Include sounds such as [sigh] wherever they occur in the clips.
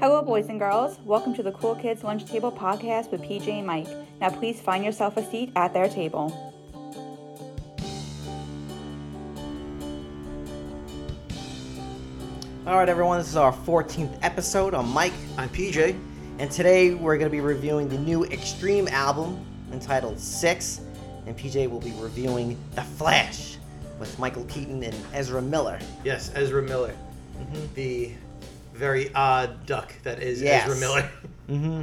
Hello, boys and girls. Welcome to the Cool Kids Lunch Table podcast with PJ and Mike. Now, please find yourself a seat at their table. All right, everyone, this is our 14th episode. I'm Mike, I'm PJ. and today we're going to be reviewing the new Extreme album entitled Six, and PJ will be reviewing The Flash with Michael Keaton and Ezra Miller. Yes, Ezra Miller. The very odd duck that is Yes. Ezra Miller. [laughs] Mm-hmm.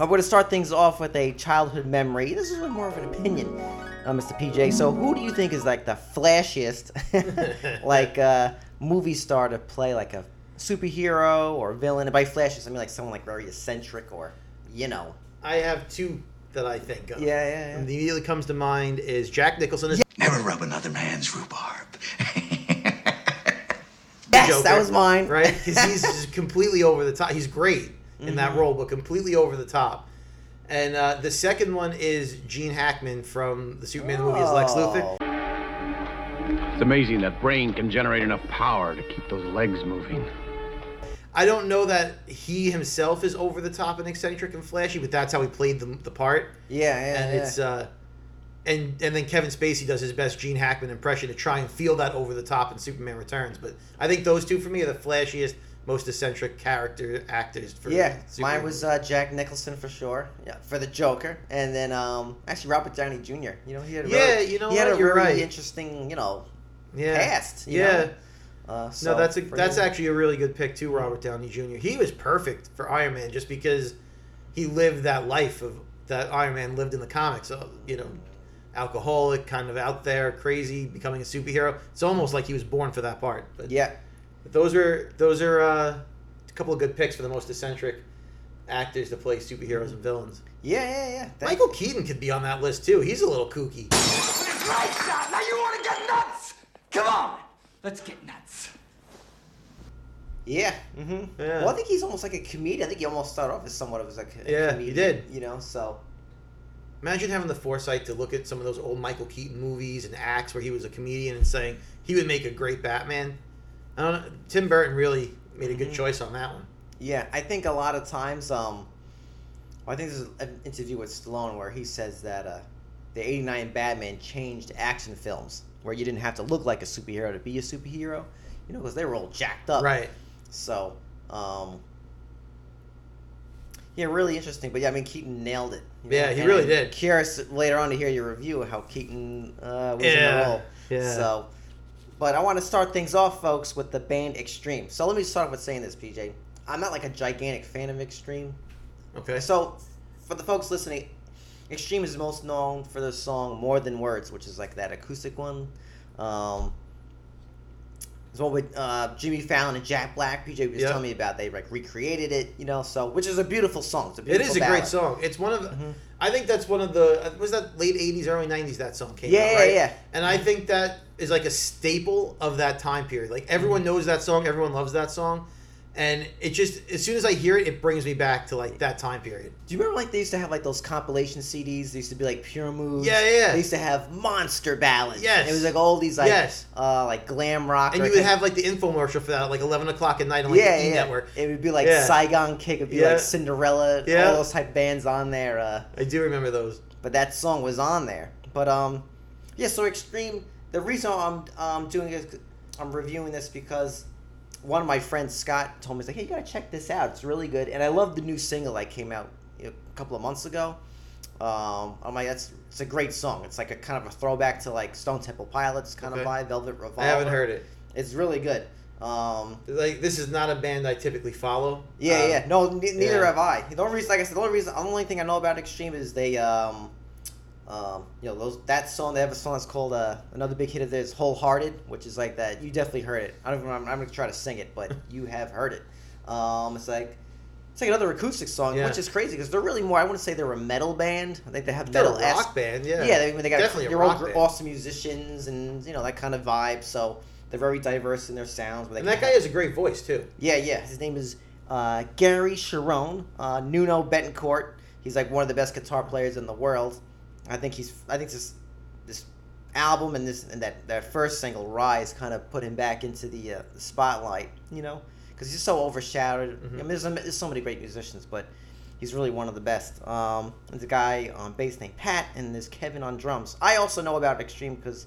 I'm going to start things off with a childhood memory. This is more of an opinion, uh, Mr. PJ. So, who do you think is like the flashiest, [laughs] [laughs] like uh, movie star to play like a superhero or villain? And by flashiest, I mean like someone like very eccentric or, you know. I have two that I think of. Yeah, yeah, yeah. And the immediately comes to mind is Jack Nicholson as Never rub another man's rhubarb. [laughs] Yes, Joker, that was mine. right? [laughs] Because he's just completely over the top. He's great in that Mm-hmm. role, but completely over the top. And uh, the second one is Gene Hackman from the Superman movie as Lex Luthor. Oh. It's amazing that brain can generate enough power to keep those legs moving. I don't know that he himself is over the top and eccentric and flashy, but that's how he played the, the part. Yeah, yeah, and yeah. it's uh and and then Kevin Spacey does his best Gene Hackman impression to try and feel that over the top in Superman Returns. But I think those two for me are the flashiest, most eccentric character actors for yeah, Superman. mine was uh, Jack Nicholson for sure. Yeah, for the Joker, and then um, actually Robert Downey Jr. You know, he had a Yeah, really, you know he had what, a you're really right. interesting, you know, yeah. past. you yeah. know? Uh, so no, that's a, that's him- actually a really good pick too, Robert Downey Jr. He was perfect for Iron Man just because he lived that life of that Iron Man lived in the comics. So, you know, alcoholic, kind of out there, crazy, becoming a superhero. It's almost like he was born for that part. But yeah. those are those are uh, a couple of good picks for the most eccentric actors to play superheroes and villains. Yeah, yeah, yeah. That- Michael Keaton could be on that list too. He's a little kooky. Right shot. Now you want to get nuts? Come on. Let's get nuts. Yeah. Mm-hmm. Yeah. Well, I think he's almost like a comedian. I think he almost started off as somewhat of like a Yeah, he did. You know, so Imagine having the foresight to look at some of those old Michael Keaton movies and acts where he was a comedian and saying he would make a great Batman. I don't know. Tim Burton really made a good choice on that one. yeah, I think a lot of times, um, well, I think there's an interview with Stallone where he says that uh, the '89 Batman changed action films where you didn't have to look like a superhero to be a superhero. You know, because they were all jacked up. Right. So, um, yeah, really interesting. But yeah, I mean, Keaton nailed it. you Yeah, he and really I'm did. Curious later on to hear your review of how Keaton uh, was in the role. yeah. So, but I want to start things off, folks, with the band Extreme. So let me start off with saying this, PJ. I'm not like a gigantic fan of Extreme. Okay. So, for the folks listening, Extreme is most known for the song "More Than Words," which is like that acoustic one. Um, it's one with uh, Jimmy Fallon and Jack Black. PJ was Yeah. telling me about. They like recreated it, you know. So, which is a beautiful song. It's a It beautiful is a great song. It's one of the, Mhm. I think that's one of the uh, was that late '80s, early '90s that song came Yeah, out, yeah, right? yeah. And I think that is like a staple of that time period. Like everyone Mm-hmm. knows that song, everyone loves that song, and it just as soon as I hear it, it brings me back to like that time period. Do you remember like they used to have like those compilation CDs? They used to be like Pure Moods. Yeah, yeah, yeah. They used to have monster ballads. Yes. It was like all these like Yes. uh like glam rock. And you would have like the infomercial for that at like 11 o'clock at night on like yeah, the E yeah. Network. It would be like Yeah. Saigon Kick. It'd be like Cinderella. Yeah. All those type bands on there. Uh, I do remember those. but that song was on there. But um, yeah. So extreme. The reason I'm um doing is I'm reviewing this because one of my friends Scott told me he's like, hey, you gotta check this out. It's really good, and I love the new single that came out a couple of months ago. Um, I'm like, that's it's a great song. It's like a kind of a throwback to like Stone Temple Pilots kind Okay. of vibe, Velvet Revolver. I haven't heard it. It's really good. Um, Like this is not a band I typically follow. yeah, Um, yeah. No, n- neither yeah. have I. The only reason, like I said, the only reason, the only thing I know about Extreme is they, um, um, you know, those that song. They have a song that's called uh, another big hit of theirs, "Wholehearted," which is like that. You definitely heard it. I don't. even- I'm, I'm gonna try to sing it, but [laughs] you have heard it. Um, it's like. It's like another acoustic song, Yeah. which is crazy because they're really more. I wouldn't say they're a metal band. I think they have They're a metal rock band, yeah. Yeah, they, they got Definitely a they're rock all band. awesome musicians and you know that kind of vibe. So they're very diverse in their sounds. but they And that guy has a great voice too. yeah, yeah. His name is uh, Gary Cherone, uh, Nuno Bettencourt. He's like one of the best guitar players in the world. I think he's. I think this this album and this and that that first single Rise kind of put him back into the, uh, the spotlight, you know, because he's so overshadowed. I mean, there's, there's so many great musicians, but he's really one of the best. Um, there's a guy on bass named Pat, and there's Kevin on drums. I also know about Extreme because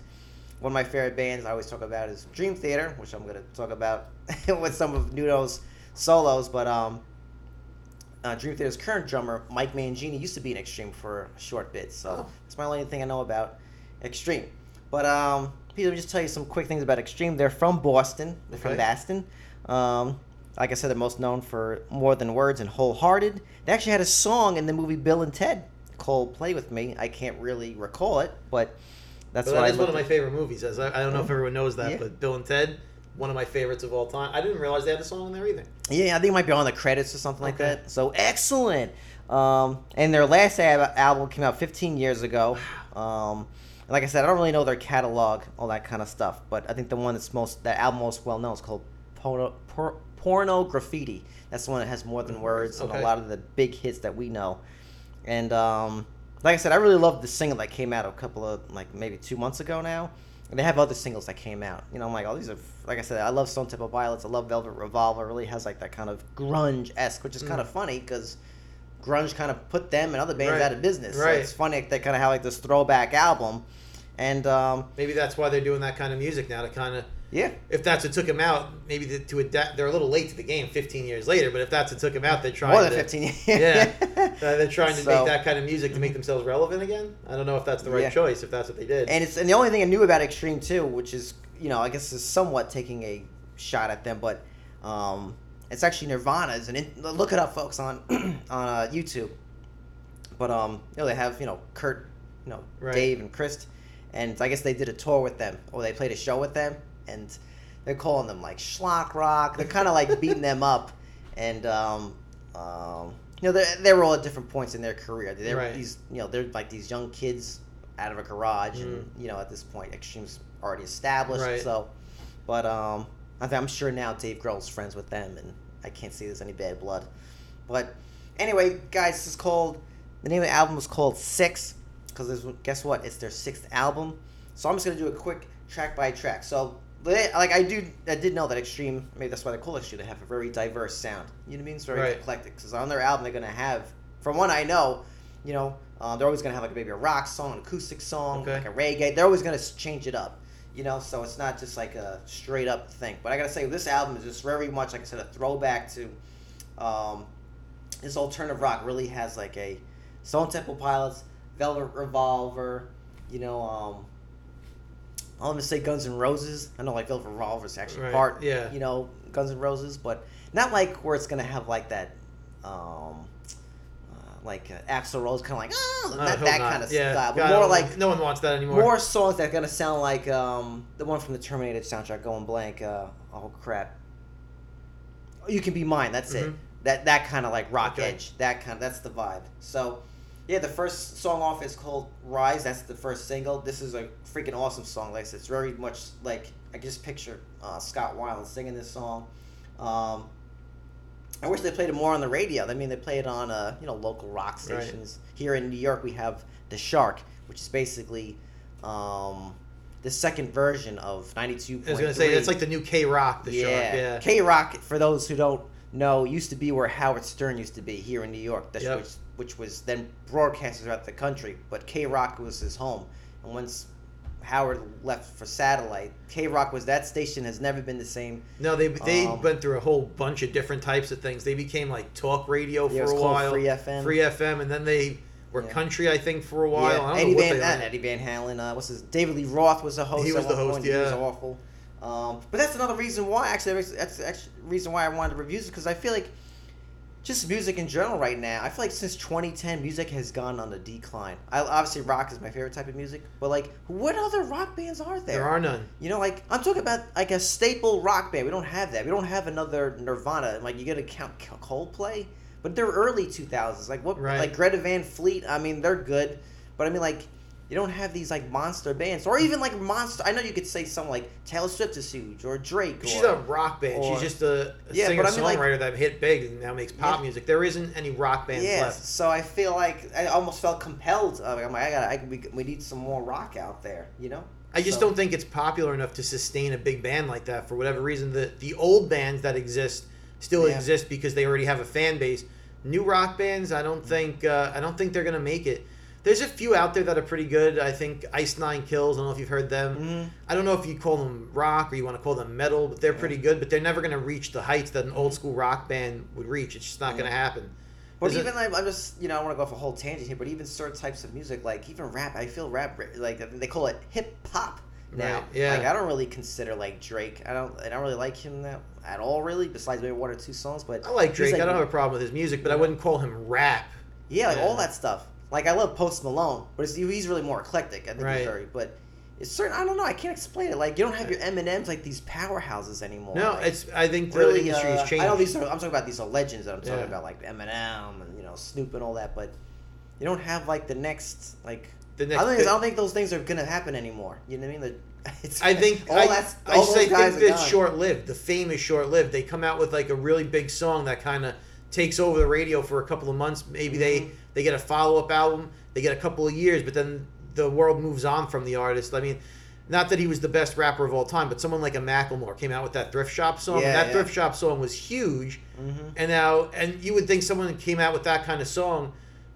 one of my favorite bands I always talk about is Dream Theater, which I'm gonna talk about [laughs] with some of Nuno's solos, but um. Uh, Dream Theater's current drummer, Mike Mangini, used to be in Extreme for a short bit, so Oh. that's my only thing I know about Extreme. But um, Pete, let me just tell you some quick things about Extreme. They're from Boston. They're from Boston. Um, like I said, they're most known for More Than Words and Wholehearted. They actually had a song in the movie Bill and Ted called "Play with Me." I can't really recall it, but that's But what that is one of my favorite movies. As I, I don't know if everyone knows that, Yeah. but Bill and Ted, one of my favorites of all time. I didn't realize they had a song in there either. Yeah, I think it might be on the credits or something like that. So excellent. Um, and their last ab- album came out 15 years ago. Um, like I said, I don't really know their catalog, all that kind of stuff. But I think the one that's most that album most well known is called Porno, Por, Pornograffitti. That's the one that has more than words and a lot of the big hits that we know. And um, like I said, I really love the single that came out a couple of like maybe two months ago now. And they have other singles that came out. You know, I'm like, oh, these are like I said, I love Stone Temple Pilots. I love Velvet Revolver. It really has like that kind of grunge esque, which is kind of funny because grunge kind of put them and other bands Mm. Right. out of business. So Right. it's funny they kind of have like this throwback album, and um, Maybe that's why they're doing that kind of music now to kind of. Yeah, If that's what took them out, maybe to, to adapt. They're a little late to the game, 15 years later. But if that's what took them out, they're trying more than to, 15 years. Yeah, [laughs] Uh, they're trying to So- make that kind of music to make themselves relevant again. I don't know if that's the right Yeah. choice. If that's what they did. And it's and the only thing I knew about Extreme too, which is you know I guess is somewhat taking a shot at them, but um, it's actually Nirvana's and look it up, folks, on [clears throat] on uh, YouTube. But um, you know they have you know Kurt, you know Right. Dave and Chris, and I guess they did a tour with them or they played a show with them, and they're calling them like schlock rock. They're kind of like beating them up, and um, um, you know they they were all at different points in their career. They're Right. these you know they're like these young kids out of a garage, and you know at this point Extreme's already established. Right. So, but um, I think I'm sure now Dave Grohl's friends with them, and I can't see there's any bad blood. But anyway, guys, this is called the name of the album is called Six because guess what? It's their sixth album. So I'm just gonna do a quick track by track. So they- like I do, I did know that Extreme. Maybe that's why they call Extreme. They have a very diverse sound. You know what I mean? It's very Right. eclectic. Because on their album, they're gonna have, from what I know, you know, uh, they're always gonna have like maybe a rock song, an acoustic song, Okay. like a reggae. They're always gonna change it up. You know, so it's not just like a straight up thing. But I gotta say, this album is just very much, like I said, a throwback to um, this alternative rock. Really has like a Stone Temple Pilots, Velvet Revolver, you know, um, I'm gonna say Guns N' Roses. I know like Velvet Revolver is actually Right, part, yeah. you know, Guns N' Roses, but not like where it's gonna have like that, um, uh, like uh, Axl Rose kind of like oh, that, not. kind of yeah. style, but I more like no one wants that anymore. more songs that are gonna sound like um, the one from the Terminator soundtrack, going blank. Uh, oh crap! You can be mine. That's it. Mhm. That that kind of like rock Okay. edge. That kind. That's the vibe. So, yeah, the first song off is called "Rise." That's the first single. This is a freaking awesome song. Like it's very much like I just picture uh, Scott Weiland singing this song. Um, I wish they played it more on the radio. I mean, they play it on uh, you know local rock Right. stations. Here in New York, we have the Shark, which is basically um, the second version of ninety two. I was gonna say it's like the new K Rock, the yeah. shark. Yeah. K Rock, for those who don't know, used to be where Howard Stern used to be here in New York. That's Yep. which, which was then broadcasted throughout the country. But K Rock was his home. And once Howard left for satellite, K Rock was that station has never been the same. No, they they Um, went through a whole bunch of different types of things. They became like talk radio for Yeah, it was a while, Free FM. Free FM, and then they were Yeah. country, I think, for a while. Yeah, I don't Eddie know what Van not. Eddie Van Halen. Uh, what's his? David Lee Roth was the host. He was the host, point. He was awful. Um, but that's another reason why. Actually, that's actually the reason why I wanted to review this because I feel like just music in general right now. I feel like since 2010, music has gone on a decline. I, obviously, rock is my favorite type of music, but like, what other rock bands are there? There are none. You know, like I'm talking about like a staple rock band. We don't have that. We don't have another Nirvana. Like you got to count Coldplay, but they're early 2000s. Like what? Right. Like Greta Van Fleet. I mean, they're good, but I mean, like you don't have these like monster bands, or even like monster. I know you could say something like Taylor Swift is huge, or Drake. She's a rock band. or- She's just a, a Yeah, singer but I mean, like- songwriter that hit big and now makes pop Yeah. music. There isn't any rock bands yeah. left. So I feel like I almost felt compelled. uh, I'm like, I got. I, we, we need some more rock out there. You know. I just So- don't think it's popular enough to sustain a big band like that for whatever reason. The the old bands that exist still Yeah. exist because they already have a fan base. New rock bands, I don't think uh, I don't think they're gonna make it. There's a few out there that are pretty good. I think Ice Nine Kills. I don't know if you've heard them. Mhm. I don't know if you call them rock or you want to call them metal, but they're pretty good. But they're never gonna reach the heights that an old school rock band would reach. It's just not gonna happen. But There's a- even like I'm just you know I want to go off a whole tangent here, but even certain types of music, like even rap, I feel rap like they call it hip hop now. Right, yeah. Like I don't really consider like Drake. I don't. I don't really like him that at all, really. Besides maybe one or two songs, but I like Drake. I don't have a problem with his music, but I wouldn't call him rap. Yeah, like Yeah. all that stuff. Like I love Post Malone, but it's, he's really more eclectic. I think Right. very. But it's certain. I don't know. I can't explain it. Like you don't have your Eminems like these powerhouses anymore. No, Like, it's. I think the really. industry uh, has changed. I know these are. I'm talking about these are legends that I'm talking Yeah. about, like Eminem and you know Snoop and all that. But you don't have like the next like. The I next don't, think, I don't think those things are gonna happen anymore. You know what I mean? The, [laughs] it's, I think all I, that's I, all just those I guys think it's short lived. The fame is short lived. They come out with like a really big song that kind of takes over the radio for a couple of months. Maybe Mhm. they they get a follow up album. They get a couple of years, but then the world moves on from the artist. I mean. Not that he was the best rapper of all time, but someone like a Macklemore came out with that Thrift Shop song. Yeah, that yeah. Thrift Shop song was huge. Mhm. And now, and you would think someone that came out with that kind of song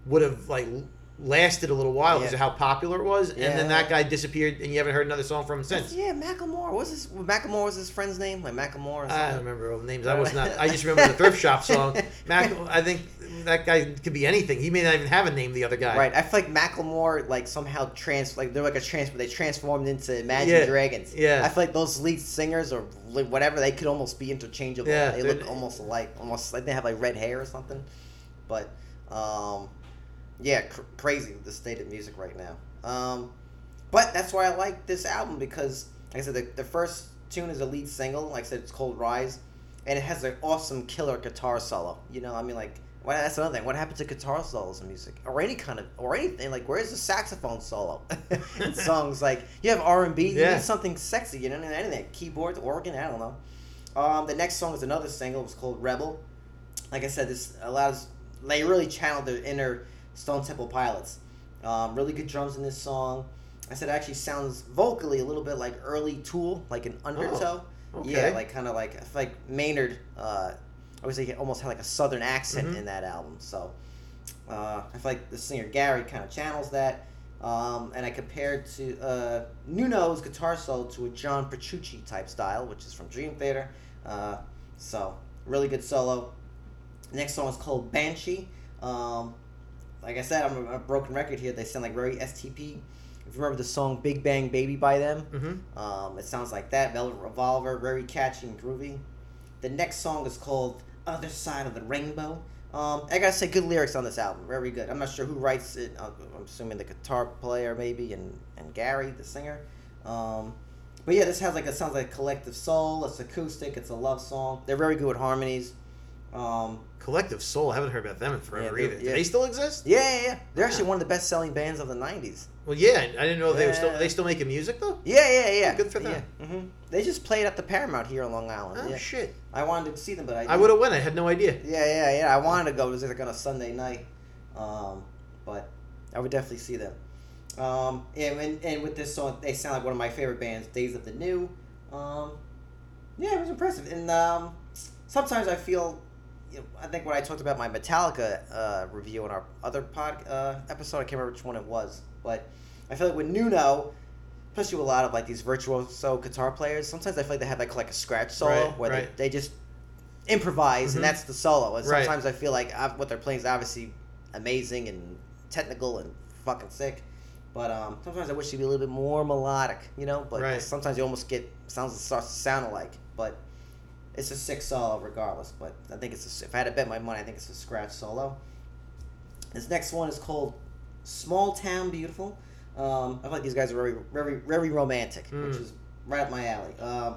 would have like lasted a little while because Yeah. of how popular it was. And then that guy disappeared, and you haven't heard another song from him since. Yeah, Macklemore. What's his? Macklemore was his friend's name, like Macklemore. I don't remember all the names. I was not. I just remember the [laughs] thrift shop song. [laughs] Mac. I think that guy could be anything. He may not even have a name. The other guy. Right, I feel like Macklemore like somehow trans like they're like a transfer. They transformed into Imagine Yeah, Dragons. yeah. I feel like those lead singers or whatever they could almost be interchangeable. Yeah, they look almost alike, almost like they have like red hair or something. But um, yeah, cr- crazy the state of music right now. Um, but that's why I like this album because like I said the, the first tune is a lead single. Like I said, it's called Rise, and it has an awesome killer guitar solo. You know, I mean like. Well, that's another thing. What happened to guitar solos in music, or any kind of, or anything? Like, where's the saxophone solo [laughs] in [laughs] songs? Like, you have R and B. You Yeah. need something sexy. You know, anything. Keyboard, organ. I don't know. Um, the next song is another single. It's called Rebel. Like I said, this allows they really channeled their inner Stone Temple Pilots. Um, really good drums in this song. I said it actually sounds vocally a little bit like early Tool, like an undertow. Oh, okay. Yeah, like kind of like I like Maynard. Uh, I would say he almost had like a southern accent Mhm. in that album. So uh, I feel like the singer Gary kind of channels that. Um, and I compared to uh, Nuno's guitar solo to a John Petrucci type style, which is from Dream Theater. Uh, so really good solo. Next song is called Banshee. Um, like I said, I'm a, a broken record here. They sound like very STP. If you remember the song "Big Bang Baby" by them, Mm-hmm. um, it sounds like that. Velvet Revolver, very catchy and groovy. The next song is called "Other Side of the Rainbow." Um, I gotta say, good lyrics on this album. Very good. I'm not sure who writes it. I'm assuming the guitar player maybe, and and Gary, the singer. Um, but yeah, this has like it sounds like collective soul. It's acoustic. It's a love song. They're very good with harmonies. Um, Collective Soul. I haven't heard about them in Yeah, forever they're- either. Do they still exist? yeah, yeah, yeah. They're actually one of the best selling bands of the '90s. Well, yeah. I didn't know they were still. They still making music though. Yeah, yeah, yeah. Good for them. Yeah. hmm They just played at the Paramount here on Long Island. Oh yeah. shit! I wanted to see them, but I I didn't. would have went. I had no idea. Yeah, yeah, yeah. I wanted to go. It was like on a Sunday night, um, but I would definitely see them. Um, and, and and with this song, they sound like one of my favorite bands, Days of the New. Um, yeah, it was impressive. And um, sometimes I feel, I think when I talked about my Metallica uh, review in our other pod uh, episode, I can't remember which one it was, but I feel like with Nuno, especially with a lot of like these virtuoso guitar players, sometimes I feel like they have like like a scratch solo Right, where right. they, they just improvise Mhm. and that's the solo. And Right. sometimes I feel like uh, what they're playing is obviously amazing and technical and fucking sick. But um, sometimes I wish it'd be a little bit more melodic, you know. But Right. sometimes you almost get sounds that starts to sound alike. But it's a six solo regardless. But I think it's a, if I had to bet my money, I think it's a scratch solo. This next one is called "Small Town Beautiful." Um, I feel like these guys are very, very, very romantic, which Mm. is right up my alley. Um,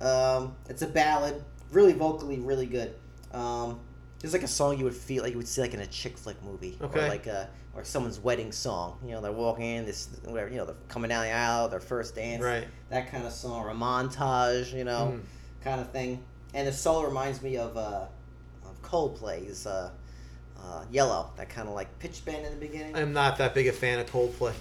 [laughs] um, it's a ballad, really vocally, really good. Um, it's like a song you would feel like you would see like in a chick flick movie, Okay. or like a or someone's wedding song. You know, they're walking in this whatever. You know, they're coming down the aisle, their first dance, Right. that kind of song, or a montage. You know, Mm. Kind of thing. And the solo reminds me of uh, of Coldplay's uh, uh, "Yellow," that kind of like pitch bend in the beginning. I'm not that big a fan of Coldplay.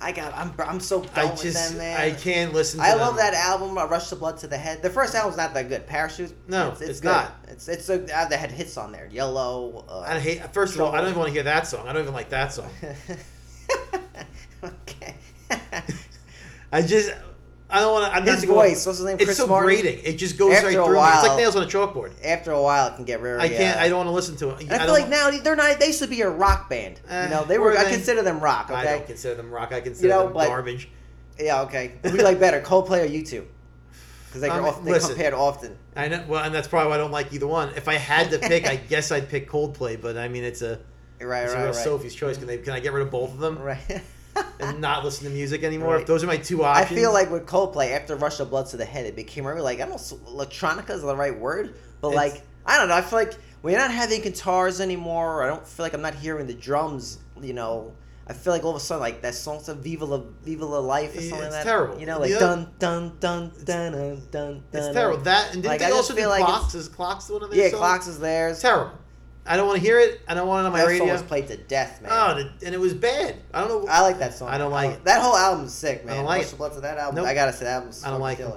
I got. I'm. I'm so done I with just them, man. I can't listen. to I love that album, Rush the Blood to the Head. The first album's not that good. Parachute. No, it's, it's good. not. It's it's a, uh, they had hits on there. Yellow. Uh, I hate. First of all, I don't even want to hear that song. I don't even like that song. [laughs] okay. [laughs] I just. I don't want to. His not going- voice, what's his name, It's so Martin? grating. It just goes After right a through. me. It's like nails on a chalkboard. After a while, it can get very. I can't. Uh, I don't want to listen to it. I feel like now they're not. They used to be a rock band. Eh, you know, they were were. I consider them rock. Okay? I don't consider them rock. I consider know, them but- garbage. Yeah. Okay. We [laughs] like better, Coldplay or U2? Because they, Um, off, they listen. compared often. I know. Well, and that's probably why I don't like either one. If I had to pick, I [laughs] guess I'd pick Coldplay. But I mean, it's a Right. it's a right. real right. Sophie's choice. Can they? Can I get rid of both of them Right. [laughs] and not listen to music anymore? Right. If those are my two options. I feel like with Coldplay, after Rush of Blood to the Head, it became really like I don't know, electronica is the right word, but It's- like I don't know. I feel like we're not having guitars anymore. I don't feel like I'm not hearing the drums. You know, I feel like all of a sudden like that song, some Viva la Viva la Life or something like that. terrible. You know, like Yeah. dun dun dun dun dun dun. it's terrible. That and didn't Like, they also do feel like clocks? Is clocks one of their Yeah, songs? Clocks is theirs. Terrible. I don't want to hear it. I don't want it on my that radio. song was played to death, man. Oh, the- and it was bad. I don't know. I like that song. I don't like it. That whole album's sick, man. I don't like it. of Blood to that album. Nope. I gotta say that album's I don't like it.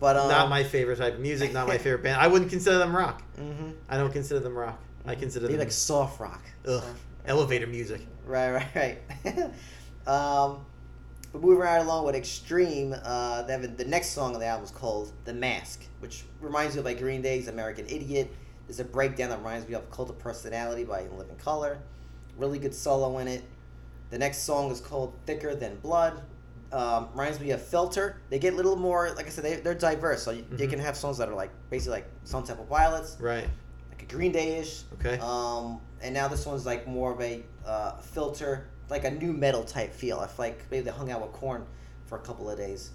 But um, not my favorite type of music. Not my [laughs] favorite band. I wouldn't consider them rock. hmm I don't consider them rock. I consider Maybe them like soft rock. ugh, Soft- elevator music. Right, right, right. [laughs] um, but moving right along with Extreme, uh, they have a, the next song on the album is called "The Mask," which reminds me of like Green Day's "American Idiot." There's a breakdown that reminds me of "Cult of Personality" by In Living Color. Really good solo in it. The next song is called "Thicker Than Blood." Um, reminds me of Filter. They get a little more, like I said, they, they're diverse. So you, you Mhm. can have songs that are like basically like Stone Temple Pilots, Right. like a Green Day-ish. Okay. Um, and now this one's like more of a uh, filter, like a nu metal type feel. I feel like maybe they hung out with Korn for a couple of days.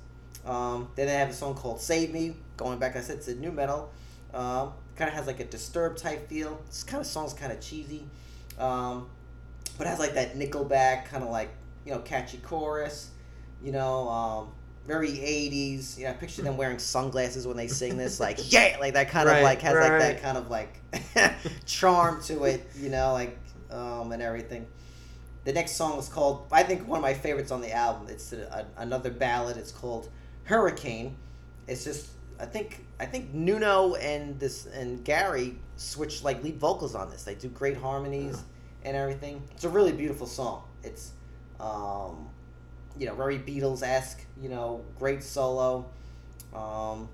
Um, then they have a song called "Save Me." Going back, I said it's a nu metal. Um, kind of has like a disturbed type feel. This kind of song's kind of cheesy, um, but it has like that Nickelback kind of like you know catchy chorus. You know, um, very '80s. You know, I picture them wearing sunglasses when they sing this, like [laughs] yeah, like that kind Right, of like has like that kind of like [laughs] charm to it. You know, like um, and everything. The next song is called, I think, one of my favorites on the album. It's a, a, another ballad. It's called "Hurricane." It's just, I think, I think Nuno and this and Gary switched like lead vocals on this. They do great harmonies and everything. It's a really beautiful song. It's, um, you know, very Beatles esque. You know, great solo. Um,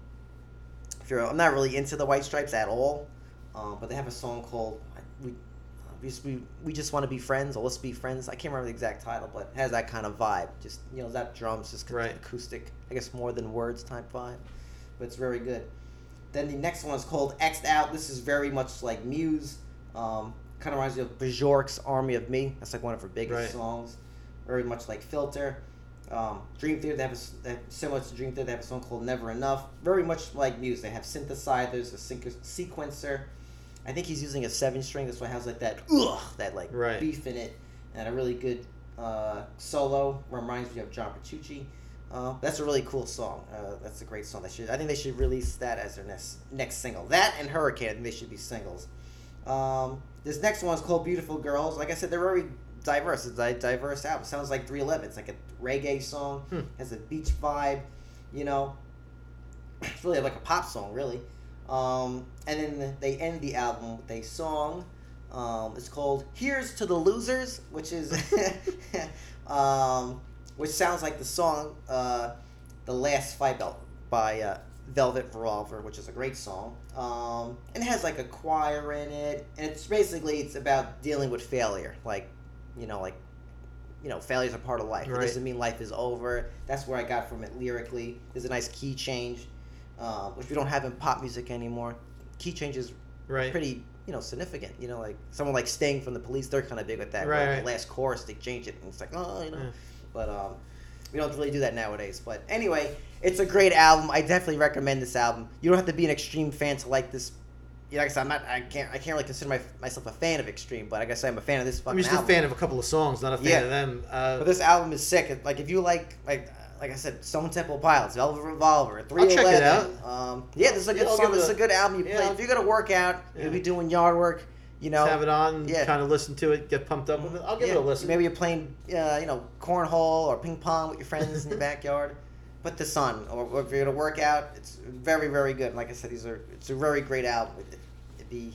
if you're, I'm not really into the White Stripes at all, um, but they have a song called we. We just, we, we just want to be friends, or let's be friends. I can't remember the exact title, but it has that kind of vibe. Just you know, that drums, just Right. acoustic. I guess more than words type vibe, but it's very good. Then the next one is called X'd Out. This is very much like Muse. Um, kind of reminds me of Bjork's Army of Me. That's like one of her biggest Right. songs. Very much like Filter. Um, Dream Theater, they have, a, they have similar to Dream Theater, they have a song called Never Enough. Very much like Muse. They have synthesizers, a sequencer. I think he's using a seven string. That's why it has like that ugh, that like Right. beef in it, and a really good uh, solo. Reminds me of John Petrucci. Uh, that's a really cool song. Uh, that's a great song. They should. I think they should release that as their next next single. That and Hurricane. I think they should be singles. Um, this next one is called Beautiful Girls. Like I said, they're very diverse. It's a diverse album. Sounds like 311. It's like a reggae song. Hmm. Has a beach vibe. You know, it's really like a pop song, really. Um, and then they end the album with a song. Um, it's called "Here's to the Losers," which is, [laughs] um, which sounds like the song uh, "The Last Fight" Belt by uh, Velvet Revolver, which is a great song. Um, and it has like a choir in it, and it's basically it's about dealing with failure, like you know, like you know, failure's a part of life. It doesn't mean life is over. That's where I got from it lyrically. There's a nice key change, uh, which we don't have in pop music anymore. Key change is Right. pretty, you know, significant. You know, like someone like Sting from the Police, they're kind of big with that. Right, Like right. The last chorus, they change it, and it's like, oh, you know. Yeah. But um, we don't really do that nowadays. But anyway, it's a great album. I definitely recommend this album. You don't have to be an extreme fan to like this. Yeah, like I said, I'm not. I can't. I can't really consider my, myself a fan of Extreme, but I guess I'm a fan of this fucking I'm just album. a fan of a couple of songs, not a fan Yeah. of them. Uh, But this album is sick. Like if you like, like like I said, Stone Temple Pilots, Velvet Revolver, Three I'll check it Eleven. Um, yeah, this is a good I'll song. This is a good album. You play I'll- if you're gonna work out, Yeah. you'll be doing yard work. You know, Just have it on, yeah. kind of listen to it, get pumped up with it. I'll give Yeah, it a listen. Maybe you're playing, uh, you know, cornhole or ping pong with your friends in the [laughs] backyard. Put this on, or, or if you're gonna work out, it's very, very good. Like I said, these are it's a very great album. It, it'd be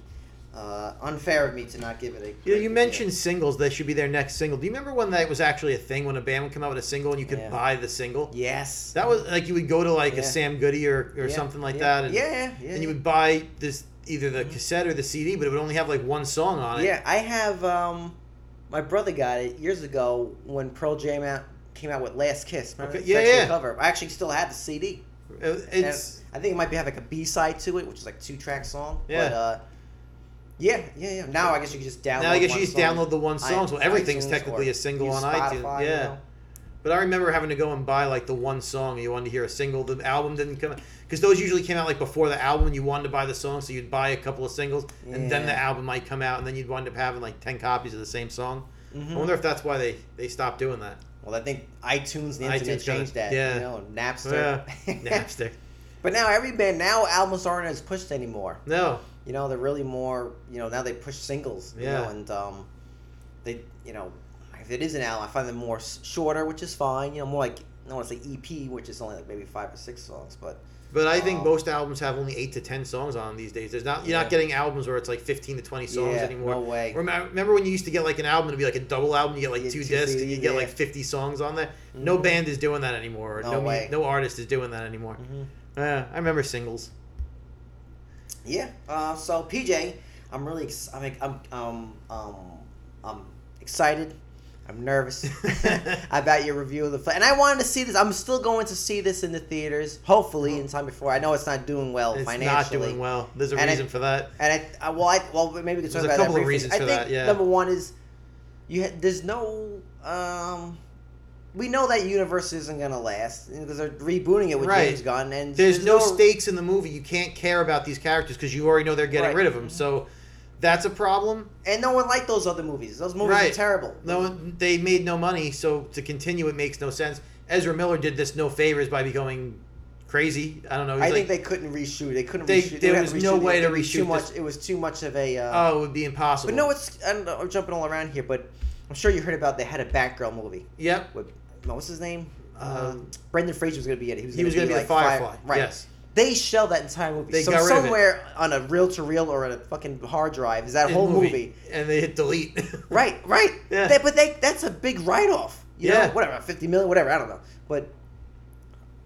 uh, unfair of me to not give it a. You, know, you mentioned singles. That should be their next single. Do you remember when that was actually a thing? When a band would come out with a single and you could Yeah. buy the single. yes. That was like you would go to like Yeah. a Sam Goody or, or something like that, and, yeah, yeah, yeah. and you would buy this either the cassette or the CD, but it would only have like one song on it. Yeah, I have. Um, my brother got it years ago when Pearl Jam out, came out with "Last Kiss." Remember? Okay, yeah, yeah. Cover. I actually still have the CD. Uh, And It's I think it might be have like a B side to it, which is like two track song. Yeah. But, uh, yeah, yeah, yeah. Now I guess you can just download. now I guess you just song. download the one song, so everything's iTunes technically a single on iTunes. Spotify, you Yeah. know. But I remember having to go and buy like the one song you wanted to hear a single. The album didn't come out because those usually came out like before the album. You wanted to buy the song, so you'd buy a couple of singles, and then the album might come out, and then you'd wind up having like ten copies of the same song. Mhm. I wonder if that's why they they stopped doing that. Well, I think iTunes, the internet iTunes changed that. yeah. You know, Napster. Yeah, [laughs] Napster. But now every band now albums aren't as pushed anymore. No, You know, they're really more. You know, now they push singles. You Yeah. know, and um, they, you know, if it is an album, I find them more shorter, which is fine. You know, more like I don't want to say EP, which is only like maybe five or six songs, but but I think Um, most albums have only eight to ten songs on them these days. There's not you're Yeah. not getting albums where it's like fifteen to twenty songs Yeah, anymore. no way. Remember, remember when you used to get like an album to be like a double album? You get like Yeah, two two discs, and you get like fifty songs on there. No Mhm. band is doing that anymore. No No, way. no artist is doing that anymore. Mhm. Yeah, I remember singles. Yeah. Uh, so PJ, I'm really ex- I'm I'm um um I'm excited. I'm nervous [laughs] [laughs] about your review of the film, and I wanted to see this. I'm still going to see this in the theaters, hopefully in time before. I know it's not doing well It's financially. It's not doing well. There's a And reason it- for that. And I, uh, well, I, well, maybe we can talk There's a couple of reasons I for think that, yeah. number one is you. Ha- there's no. Um, we know that universe isn't gonna last because they're rebooting it with Right. James Gunn, and There's no stakes in the movie. You can't care about these characters because you already know they're getting Right. rid of them. So that's a problem. and no one liked those other movies. Those movies Right. are terrible. No, one- they made no money, so to continue it makes no sense. Ezra Miller did this no favors by becoming crazy. I don't know. I he's think they couldn't reshoot. They couldn't They- reshoot. there would was no reshoot it. way to was Too reshoot much. this. It was too much of a. Uh, oh, it would be impossible. but no, it's. I don't know. I'm jumping all around here, but I'm sure you heard about they had a Batgirl movie Yep. with. What's his name? Uh, Um, Brendan Fraser was going to be in it. He was going to to be like the Firefly. Fire- right. Yes. They shell that entire movie. They so got rid of it. somewhere on a reel to reel or on a fucking hard drive is that whole movie. and they hit delete. [laughs] Right, right. Yeah. They- but they that's a big write off. You Yeah. know, whatever, fifty million, whatever. I don't know, but.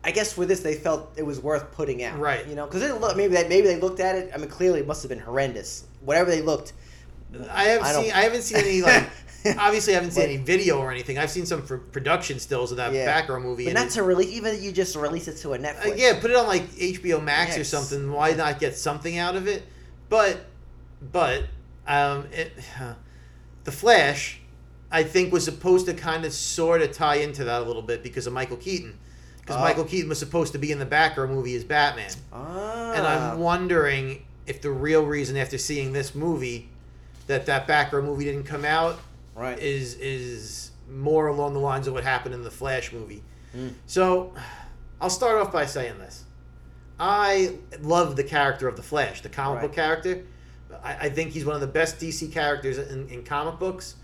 I guess for this, they felt it was worth putting out, Right. You know, because look. Maybe they maybe they looked at it. I mean, clearly, it must have been horrendous. Whatever they looked, I have I don't- seen. I haven't seen any [laughs] like. [laughs] obviously, I haven't seen any video or anything. I've seen some pr- production stills of that Yeah. background movie. but and not to release. Even you just release it to a Uh, Netflix. yeah, put it on like HBO Max or something. Why not get something out of it? But, but, um, it, [sighs] the Flash, I think was supposed to kind of sort of tie into that a little bit because of Michael Keaton, because Oh. Michael Keaton was supposed to be in the Batgirl movie as Batman, Ah. and I'm wondering if the real reason after seeing this movie that that Batgirl movie didn't come out right. is is more along the lines of what happened in the Flash movie. Mm. So, I'll start off by saying this: I love the character of the Flash, the comic book character. I, I think he's one of the best DC characters in, in comic books.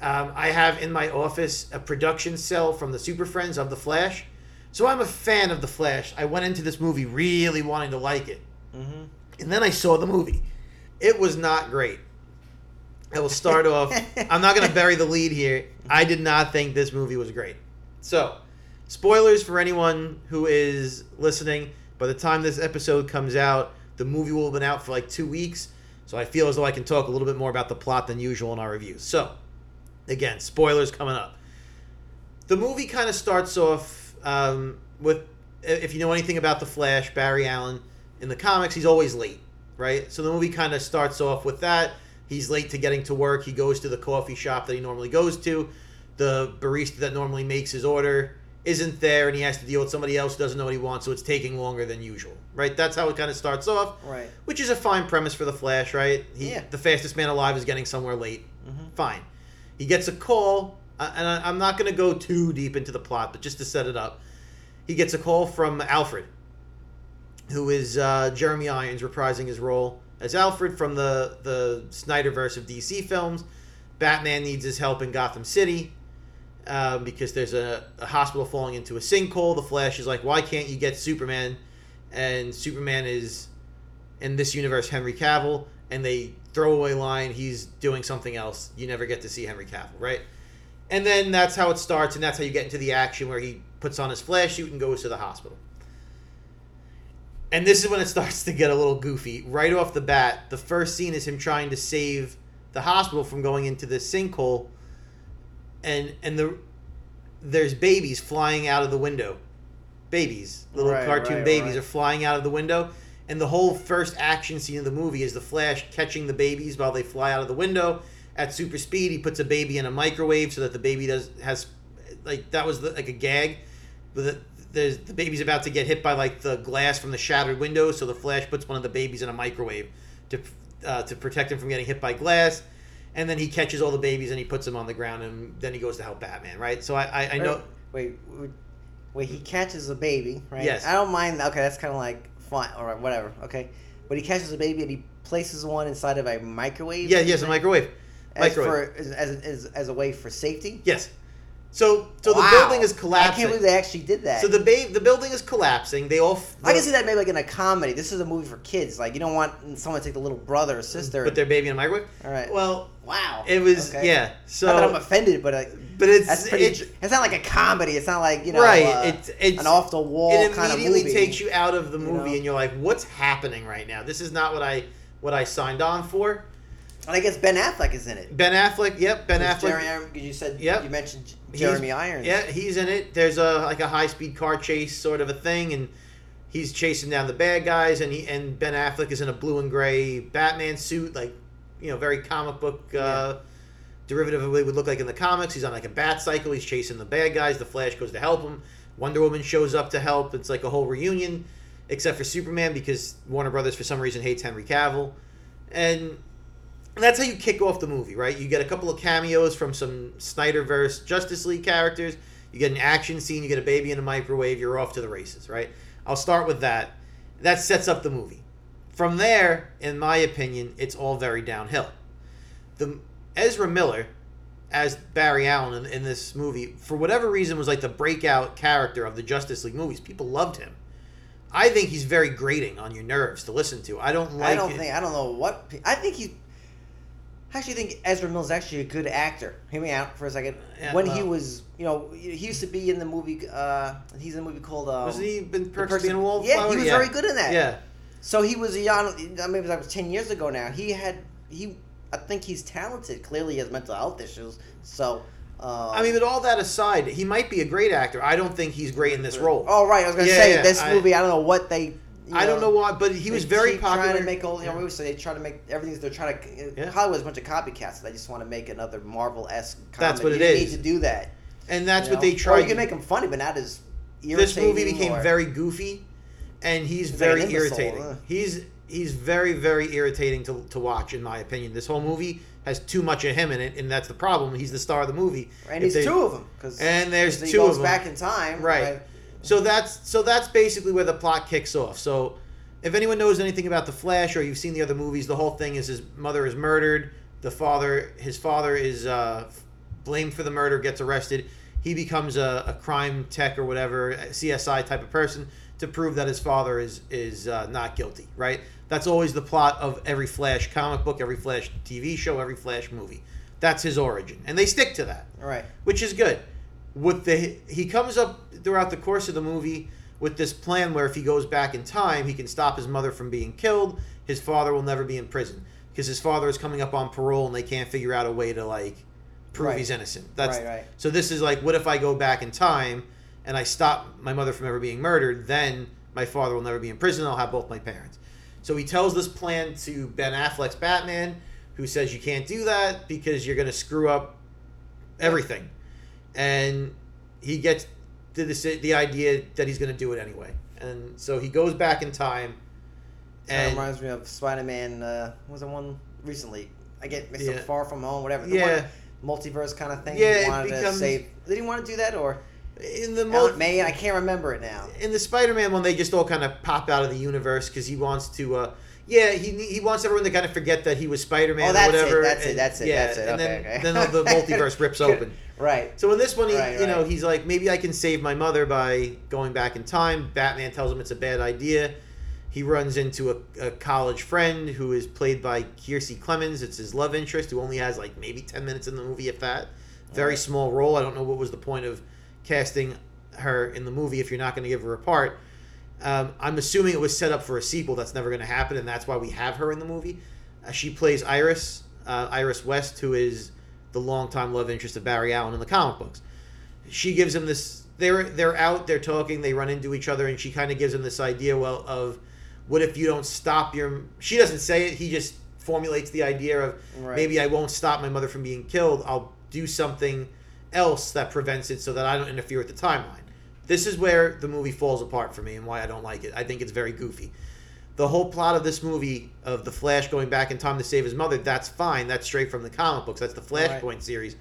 Um, I have in my office a production cell from the Super Friends of the Flash, so I'm a fan of the Flash. I went into this movie really wanting to like it, mm-hmm. and then I saw the movie. It was not great. I will start off. [laughs] I'm not going to bury the lead here. I did not think this movie was great. So, spoilers for anyone who is listening. By the time this episode comes out, the movie will have been out for like two weeks. So I feel as though I can talk a little bit more about the plot than usual in our reviews. So, again, spoilers coming up. The movie kind of starts off um, with, if you know anything about the Flash, Barry Allen in the comics, he's always late, right? So the movie kind of starts off with that. He's late to getting to work. He goes to the coffee shop that he normally goes to. The barista that normally makes his order isn't there, and he has to deal with somebody else who doesn't know what he wants, so it's taking longer than usual, right? That's how it kind of starts off, Right. which is a fine premise for the Flash, right? He, Yeah. The fastest man alive is getting somewhere late. Mhm. Fine. He gets a call, uh, and I'm not going to go too deep into the plot, but just to set it up, he gets a call from Alfred, who is uh, Jeremy Irons reprising his role as Alfred from the the Snyderverse of DC films. Batman needs his help in Gotham City um, because there's a, a hospital falling into a sinkhole. The Flash is like, why can't you get Superman? And Superman is in this universe Henry Cavill, and they throwaway line, he's doing something else. You never get to see Henry Cavill, right? And then that's how it starts, and that's how you get into the action where he puts on his flash suit and goes to the hospital. And this is when it starts to get a little goofy. Right off the bat, the first scene is him trying to save the hospital from going into this sinkhole, and and the there's babies flying out of the window. Babies, little Right, cartoon right, babies right. are flying out of the window, and the whole first action scene of the movie is the Flash catching the babies while they fly out of the window at super speed. He puts a baby in a microwave so that the baby does has like that was the, like a gag, but the, there's the baby's about to get hit by like the glass from the shattered window, so the Flash puts one of the babies in a microwave to uh, to protect him from getting hit by glass. And then he catches all the babies and he puts them on the ground, and then he goes to help Batman, right? So I, I, I know, Wait, wait, wait, he catches a baby, right? Yes. I don't mind. Okay, that's kind of like fine, all right, whatever. Okay, but he catches a baby and he places one inside of a microwave. yeah, yes, a microwave, As microwave, for as, as, as, as a way for safety. yes. So, so Wow. the building is collapsing. I can't believe they actually did that. So the ba- the building is collapsing. They all. f- I can see that maybe like in a comedy. This is a movie for kids. Like you don't want someone to take the little brother or sister. Put their baby in a microwave. All right. Well, wow. it was Okay. yeah. So not that I'm offended, but like, but it's that's pretty. it's, It's, not like a comedy. It's not like you know, right. uh, it's it's an off the wall It kind of immediately takes you out of the you movie, know? and you're like, "What's happening right now? This is not what I what I signed on for." And I guess Ben Affleck is in it. Ben Affleck, yep, Ben Affleck. Jeremy, because you said Yep. you mentioned He's- Jeremy Irons. Yeah, he's in it. There's a like a high speed car chase sort of a thing, and he's chasing down the bad guys, and he and Ben Affleck is in a blue and gray Batman suit, like you know, very comic book uh, derivative of what it would look like in the comics. He's on like a bat cycle. He's chasing the bad guys. The Flash goes to help him. Wonder Woman shows up to help. It's like a whole reunion, except for Superman because Warner Brothers for some reason hates Henry Cavill, and and that's how you kick off the movie, right? You get a couple of cameos from some Snyderverse Justice League characters. You get an action scene. You get a baby in a microwave. You're off to the races, right? I'll start with that. That sets up the movie. From there, in my opinion, it's all very downhill. The Ezra Miller as Barry Allen in, in this movie, for whatever reason, was like the breakout character of the Justice League movies. People loved him. I think he's very grating on your nerves to listen to. I don't like. I don't it. think I don't know what I think he. I actually think Ezra Miller's actually a good actor. Hear me out for a second. Yeah, when he was, you know, he used to be in the movie. Uh, he's in a movie called. Um, Was he been The Perks a of- Yeah, he was very good in that. Yeah. So he was a young. I mean, that was ten years ago now. He had he. I think he's talented. Clearly, he has mental health issues. So. Um, I mean, with all that aside, he might be a great actor. I don't think he's great in this role. Oh right, I was gonna Yeah, say yeah, this I- movie. I don't know what they. You I don't know why, but he was very popular. Trying to make all you know, so they try to make everything. They're trying to. Uh, yeah. Hollywood's a bunch of copycats. They just want to make another Marvel esque. That's what you it didn't is. Need to do that. and that's you what know? they Or tried. you can make them funny, but not as. this movie became or- very goofy, and he's like very an irritating. huh? He's he's very very irritating to, to watch, in my opinion. This whole movie has too much of him in it, and that's the problem. He's the star of the movie. And If he's they- two of them because And there's two goes them back in time. Right. So that's so that's basically where the plot kicks off. So if anyone knows anything about the Flash or you've seen the other movies, the whole thing is his mother is murdered. The father, his father is uh, blamed for the murder, gets arrested. He becomes a, a crime tech or whatever, CSI type of person to prove that his father is is uh, not guilty. Right. That's always the plot of every Flash comic book, every Flash TV show, every Flash movie. That's his origin, and they stick to that All right. which is good. With the he comes up throughout the course of the movie with this plan where if he goes back in time, he can stop his mother from being killed. His father will never be in prison because his father is coming up on parole and they can't figure out a way to like prove Right. he's innocent. That's Right, right. so. This is like, what if I go back in time and I stop my mother from ever being murdered? Then my father will never be in prison. I'll have both my parents. So he tells this plan to Ben Affleck's Batman, who says you can't do that because you're going to screw up everything. And he gets to the, the idea that he's going to do it anyway. And so he goes back in time. That And reminds me of Spider Man. Uh, was the one recently? I get mixed Yeah. up. Far from home, whatever. The Yeah. one multiverse kind of thing. Yeah, he wanted becomes- to save. Did he want to do that or in the mo- Aunt May? I can't remember it now. in the Spider-Man one, they just all kind of pop out of the universe because he wants to. Uh, Yeah, he he wants everyone to kind of forget that he was Spider Man Oh, or that's it, whatever. that's it, that's it, Yeah, that's it. and Okay, then okay. then the multiverse rips [laughs] open. Right. So in this one, he, Right, you know, right. he's like, maybe I can save my mother by going back in time. Batman tells him it's a bad idea. He runs into a, a college friend who is played by Kiersey Clemons. It's his love interest, who only has like maybe ten minutes in the movie, if that. Very Right. small role. I don't know what was the point of casting her in the movie if you're not going to give her a part. Um, I'm assuming it was set up for a sequel that's never going to happen, and that's why we have her in the movie. Uh, she plays Iris, uh, Iris West, who is the longtime love interest of Barry Allen in the comic books. She gives him this. They're they're out, they're talking, they run into each other, and she kind of gives him this idea. Well, of what if you don't stop your? She doesn't say it. He just formulates the idea of Right. maybe I won't stop my mother from being killed. I'll do something else that prevents it, so that I don't interfere with the timeline. This is where the movie falls apart for me, and why I don't like it. I think it's very goofy the whole plot of this movie of the Flash going back in time to save his mother, that's fine. That's straight from the comic books. That's the Flashpoint Right. series.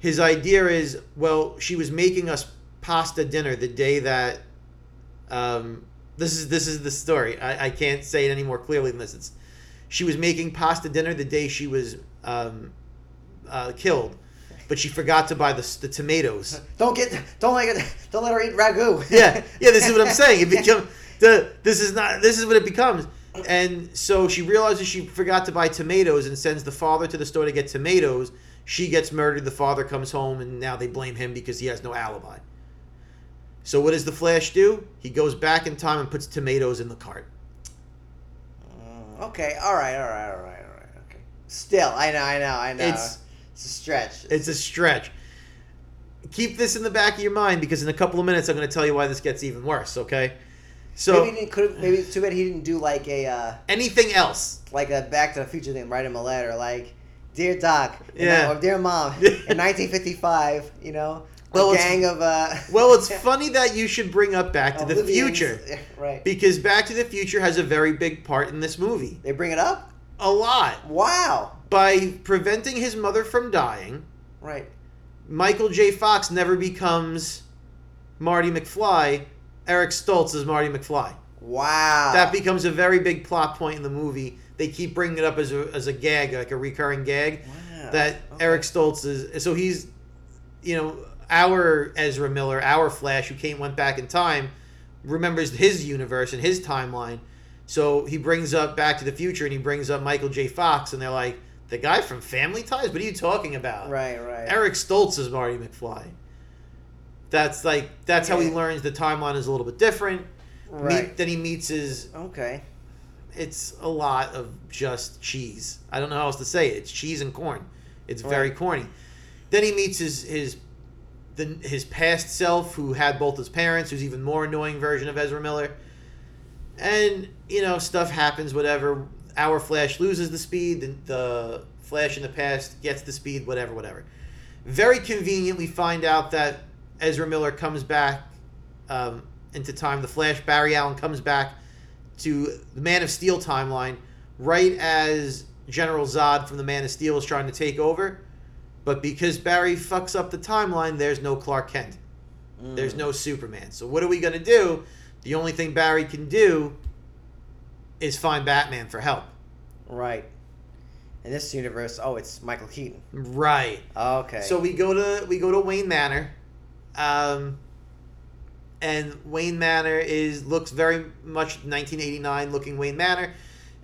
His idea is, well, she was making us pasta dinner the day that um, this is this is the story. I, I can't say it any more clearly than this. It's she was making pasta dinner the day she was um, uh, killed, but she forgot to buy the, the tomatoes. Don't get. Don't let. It, don't let her eat ragu. yeah, yeah. This is what I'm saying. It become the. This is not. This is what it becomes. And so she realizes she forgot to buy tomatoes and sends the father to the store to get tomatoes. She gets murdered. The father comes home, and now they blame him because he has no alibi. So what does the Flash do? He goes back in time and puts tomatoes in the cart. Uh, okay. All right. All right. All right. All right. Okay. Still, I know. I know. I know. It's- It's, a stretch. It's a stretch. Keep this in the back of your mind because in a couple of minutes I'm going to tell you why this gets even worse. Okay. So maybe he didn't, could maybe it's too bad he didn't do like a uh, anything else? like a Back to the Future thing. Write him a letter like, "Dear Doc, Yeah. or dear Mom, [laughs] in 1955, you know, Well, gang of uh, Well, it's [laughs] funny that you should bring up Back to the Future [laughs] right? because Back to the Future has a very big part in this movie. They bring it up. A lot. Wow. By preventing his mother from dying, Right. Michael J. Fox never becomes Marty McFly. Eric Stoltz is Marty McFly. Wow. That becomes a very big plot point in the movie. They keep bringing it up as a, as a gag, like a recurring gag. Wow. That Okay. Eric Stoltz is. So he's, you know, our Ezra Miller, our Flash, who came went back in time, remembers his universe and his timeline. So he brings up Back to the Future and he brings up Michael J. Fox, and they're like, the guy from Family Ties? What are you talking about? Right. Right. Eric Stoltz is Marty McFly. That's like that's how he learns the timeline is a little bit different. Right. Meet, then he meets his. Okay. It's a lot of just cheese. I don't know how else to say it. It's cheese and corn. It's very corny. Then he meets his his the, his past self, who had both his parents, who's even more annoying version of Ezra Miller. And you know, stuff happens. Whatever. Our Flash loses the speed. The, the Flash in the past gets the speed. Whatever. Whatever. Very convenient. We find out that Ezra Miller comes back um, into time. The Flash Barry Allen comes back to the Man of Steel timeline right as General Zod from the Man of Steel is trying to take over. But because Barry fucks up the timeline, there's no Clark Kent. There's no Superman. So what are we going to do? The only thing Barry can do is find Batman for help. Right. In this universe, oh, it's Michael Keaton. Right. Okay. So we go to we go to Wayne Manor, um, and Wayne Manor is looks very much 1989 looking Wayne Manor.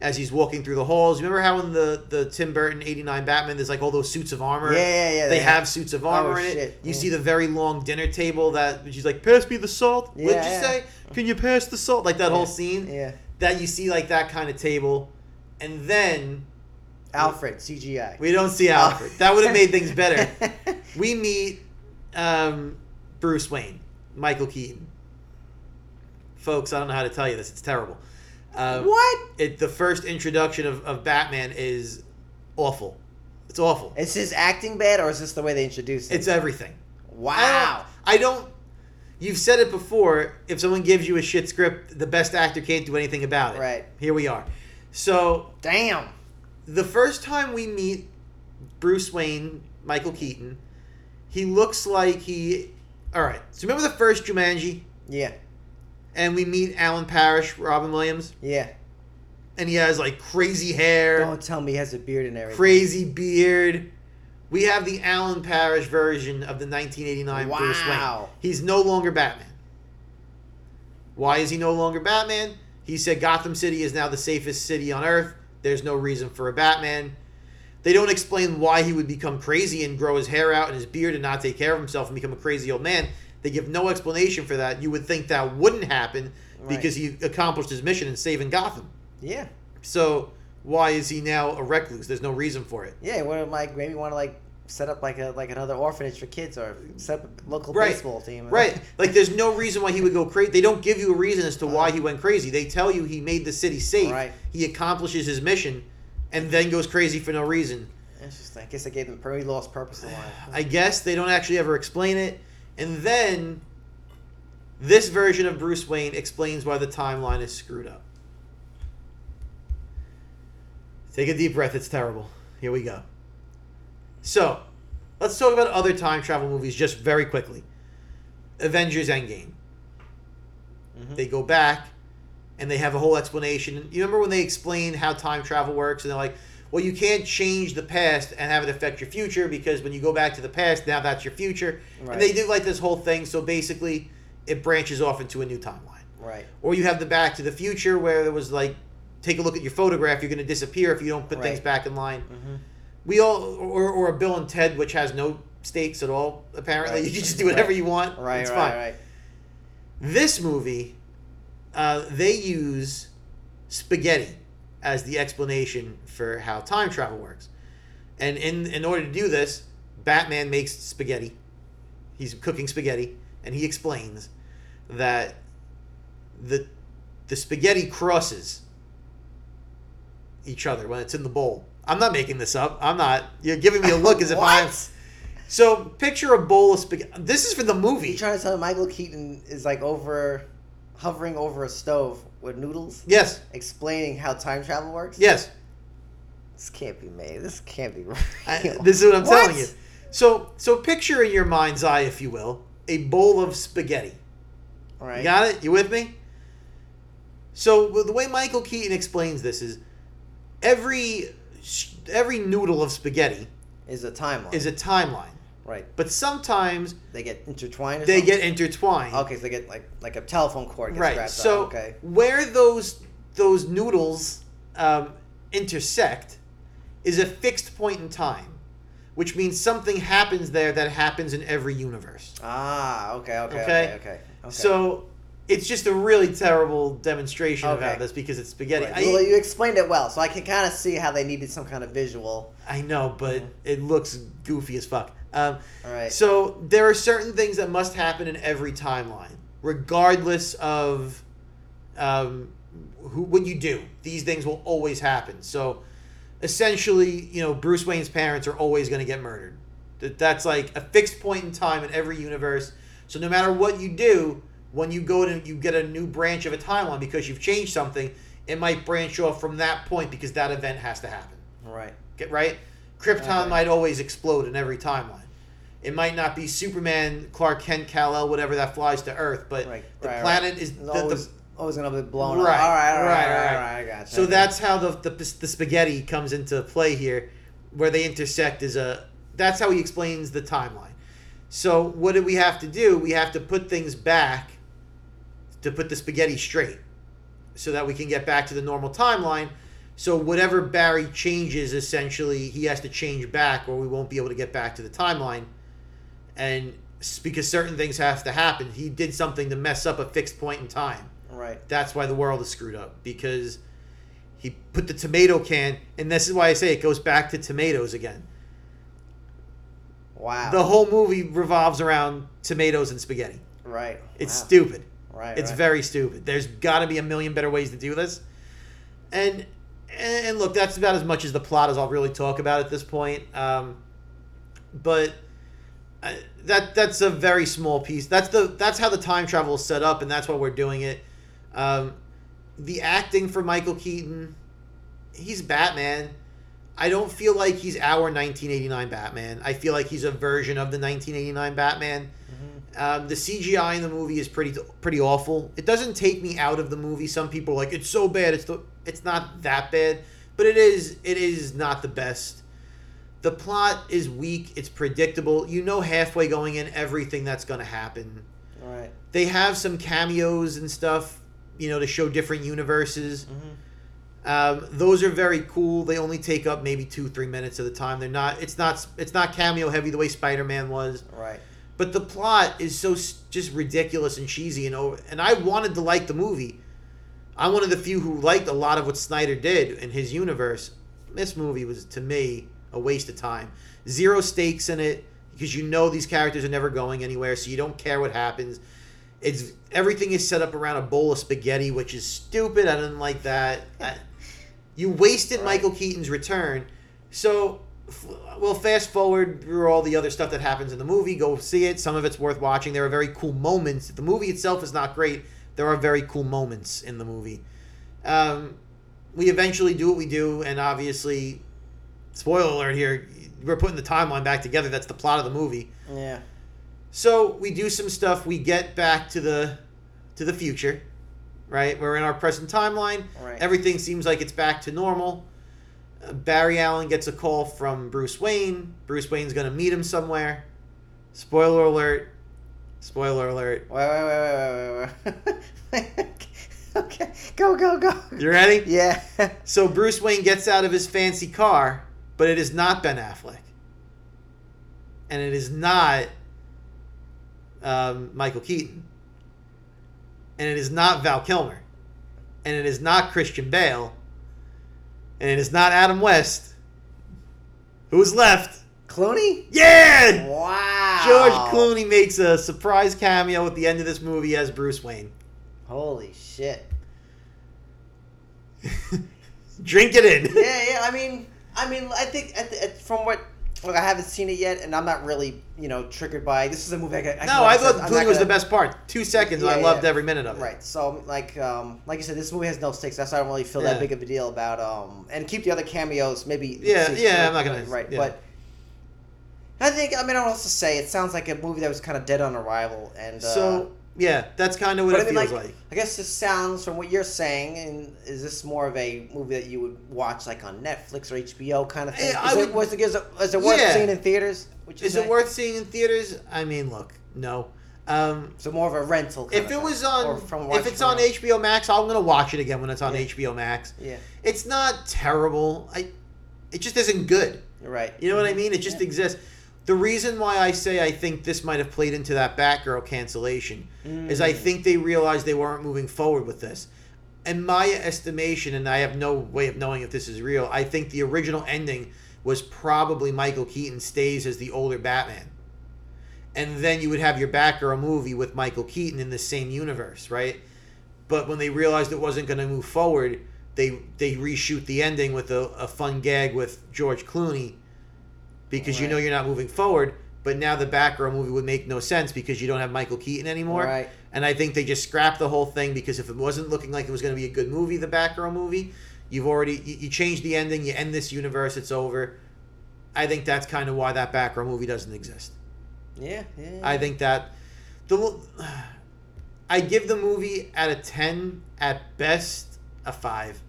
As he's walking through the halls, You remember how in the the Tim Burton '89 Batman, there's like all those suits of armor. Yeah, yeah, yeah, They, they have, have- suits of armor Oh, in it. shit, You yeah. see the very long dinner table that she's like, "Pass me the salt." Yeah, what did you Yeah, say? Can you pass the salt? Like that whole scene. yeah. That you see like that kind of table, and then Alfred CGI. we don't see Alfred. That would have made things better. [laughs] we meet um, Bruce Wayne, Michael Keaton. Folks, I don't know how to tell you this. It's terrible. Uh, what? It the first introduction of, of Batman is awful. It's awful. Is his acting bad, or is this the way they introduce him? It's everything. wow. I don't, I don't. You've said it before. If someone gives you a shit script, the best actor can't do anything about it. Right. Here we are. So Damn. the first time we meet Bruce Wayne, Michael Keaton, he looks like he. All right. So remember the first Jumanji, Yeah. and we meet Alan Parrish, Robin Williams, Yeah. and he has like crazy hair, Don't tell me he has a beard and everything. crazy beard. We have the Alan Parrish version of the 1989 Bruce Wayne. Wow. He's no longer Batman. Why is he no longer Batman? He said Gotham City is now the safest city on Earth. There's no reason for a Batman. They don't explain why he would become crazy and grow his hair out and his beard and not take care of himself and become a crazy old man. They give no explanation for that. You would think that wouldn't happen because he accomplished his mission in saving Gotham. Yeah. So why is he now a recluse? There's no reason for it. Yeah, want to like maybe want to like set up like a like another orphanage for kids or set up a local Right. baseball team. Right. Like there's no reason why he would go crazy. They don't give you a reason as to why uh-huh. he went crazy. They tell you he made the city safe. Right. He accomplishes his mission and then goes crazy for no reason. Interesting. I guess I gave them pretty lost purpose in life. I guess they don't actually ever explain it. And then this version of Bruce Wayne explains why the timeline is screwed up. Take a deep breath. It's terrible. Here we go. So, let's talk about other time travel movies just very quickly. Avengers Endgame. Mm-hmm. They go back and they have a whole explanation. You remember when they explained how time travel works and they're like, well, you can't change the past and have it affect your future because when you go back to the past, now that's your future. Right. And they do like this whole thing. So basically, it branches off into a new timeline. Right. Or you have the Back to the Future where there was like, take a look at your photograph, you're going to disappear if you don't put things back in line. Mm-hmm. We all, or, or a Bill and Ted, which has no stakes at all, apparently. Right. [laughs] You can just do whatever Right. you want. Right. it's right. fine. Right. This movie, uh, they use spaghetti as the explanation for how time travel works. And in, in order to do this, Batman makes spaghetti. He's cooking spaghetti, and he explains that the the spaghetti crosses each other when it's in the bowl. I'm not making this up. I'm not. You're giving me a look as if I'm. So picture a bowl of spaghetti. This is for the movie. You trying to tell Michael Keaton is like over, hovering over a stove with noodles, Yes. explaining how time travel works? Yes. This can't be made. This can't be [laughs] real. I, this is what I'm telling you. So, so picture in your mind's eye, if you will, a bowl of spaghetti. Right. You got it? You with me? So the way Michael Keaton explains this is every every noodle of spaghetti Is a timeline. is a timeline, right? but sometimes They get intertwined. Or they something? get intertwined. Okay, so they get like like a telephone cord gets right. wrapped So up. Okay. where those those noodles um, intersect is a fixed point in time, which means something happens there that happens in every universe. Ah, okay, okay, Okay. okay, okay. okay. So it's just a really terrible demonstration of Okay. how this because it's spaghetti. Right. I, well, you explained it well, so I can kind of see how they needed some kind of visual. I know, but it looks goofy as fuck. Um, All right. So there are certain things that must happen in every timeline, regardless of um, who what you do. These things will always happen. So essentially, you know, Bruce Wayne's parents are always going to get murdered. That that's like a fixed point in time in every universe. So no matter what you do, when you go to you get a new branch of a timeline because you've changed something, it might branch off from that point because that event has to happen. right. Get right? Krypton Okay. might always explode in every timeline. It might not be Superman, Clark Kent, Kal El, whatever that flies to Earth, but Right. the right, planet right. is the, always, the always gonna be blown right, up. All right, all right, all right, all right, I got you. So that's how the, the the spaghetti comes into play here, where they intersect is a. That's how he explains the timeline. So what do we have to do? We have to put things back to put the spaghetti straight, so that we can get back to the normal timeline. So whatever Barry changes, essentially, he has to change back, or we won't be able to get back to the timeline. And because certain things have to happen, he did something to mess up a fixed point in time right. that's why the world is screwed up because he put the tomato can and this is why i say it goes back to tomatoes again Wow. the whole movie revolves around tomatoes and spaghetti right. it's wow. stupid Right. it's right. very stupid there's got to be a million better ways to do this and and look that's about as much as the plot as i'll really talk about at this point um, but uh, that that's a very small piece that's the that's how the time travel is set up and that's why we're doing it um, the acting for michael keaton he's batman i don't feel like he's our 1989 batman i feel like he's a version of the 1989 batman um, the CGI in the movie is pretty pretty awful. It doesn't take me out of the movie. Some people are like it's so bad. It's the it's not that bad, but it is it is not the best. The plot is weak. It's predictable. You know halfway going in everything that's going to happen. All right. They have some cameos and stuff, you know, to show different universes. Mm-hmm. Um, those are very cool. They only take up maybe two, three minutes of the time. They're not. It's not. It's not cameo heavy the way Spider Man was. Right. But the plot is so just ridiculous and cheesy and over. And I wanted to like the movie. I'm one of the few who liked a lot of what Snyder did in his universe. This movie was to me a waste of time. Zero stakes in it because you know these characters are never going anywhere, so you don't care what happens. It's everything is set up around a bowl of spaghetti, which is stupid. I didn't like that. You wasted Michael Keaton's return. So, we'll fast forward through all the other stuff that happens in the movie. Go see it. Some of it's worth watching. There are very cool moments. The movie itself is not great. There are very cool moments in the movie. Um, we eventually do what we do, and obviously, spoiler alert here, we're putting the timeline back together. That's the plot of the movie. Yeah. So we do some stuff. We get back to the to the future, right? We're in our present timeline. Right. Everything seems like it's back to normal. Uh, Barry Allen gets a call from Bruce Wayne. Bruce Wayne's going to meet him somewhere. Spoiler alert. Spoiler alert. Wait, wait, wait, wait, wait, wait, [laughs] okay. Go, go, go. You ready? Yeah. [laughs] So Bruce Wayne gets out of his fancy car, but it is not Ben Affleck. And it is not um, Michael Keaton. And it is not Val Kilmer. And it is not Christian Bale. And it is not Adam West. Who's left? Clooney? Yeah! Wow. George Clooney makes a surprise cameo at the end of this movie as Bruce Wayne. Holy shit. [laughs] Drink it in. Yeah, yeah. I mean, I mean, I think at the, at, from what look, I haven't seen it yet, and I'm not really, you know, triggered by. This is a movie I, can- I No, I thought Clooney was the best part. Two seconds, and Yeah, I loved yeah. every minute of it. Right. So, like, um, like you said, this movie has no stakes. That's why I don't really feel that big of a deal about. Um, and keep the other cameos, maybe. Yeah, yeah, I'm not gonna- Right, yeah. but. I think I mean I don't know what to say. It sounds like a movie that was kind of dead on arrival, and uh, So yeah, that's kind of what it I mean, feels like, like. I guess this sounds from what you're saying, and is this more of a movie that you would watch like on Netflix or HBO kind of thing? I is, would- it, was it, is it, is it worth Yeah. seeing in theaters? Is say? it worth seeing in theaters? I mean, look, no. Um, So more of a rental. Kind if of it was on, if it's on home. HBO Max, I'm gonna watch it again when it's on Yeah. HBO Max. yeah, It's not terrible. I, it just isn't good. right. You know what I mean? It just Yeah. exists. The reason why I say I think this might have played into that Batgirl cancellation is Mm. I think they realized they weren't moving forward with this. In my estimation, and I have no way of knowing if this is real, I think the original ending was probably Michael Keaton stays as the older Batman. And then you would have your Batgirl movie with Michael Keaton in the same universe, right? But when they realized it wasn't going to move forward, they they reshoot the ending with a, a fun gag with George Clooney because you know you're not moving forward. But now the Batgirl movie would make no sense because you don't have Michael Keaton anymore. Right. And I think they just scrapped the whole thing because if it wasn't looking like it was going to be a good movie, the Batgirl movie, you've already you, you changed the ending, you end this universe, it's over. I think that's kind of why that Batgirl movie doesn't exist. Yeah, yeah. I think that the [sighs] I give the movie at a ten at best a five,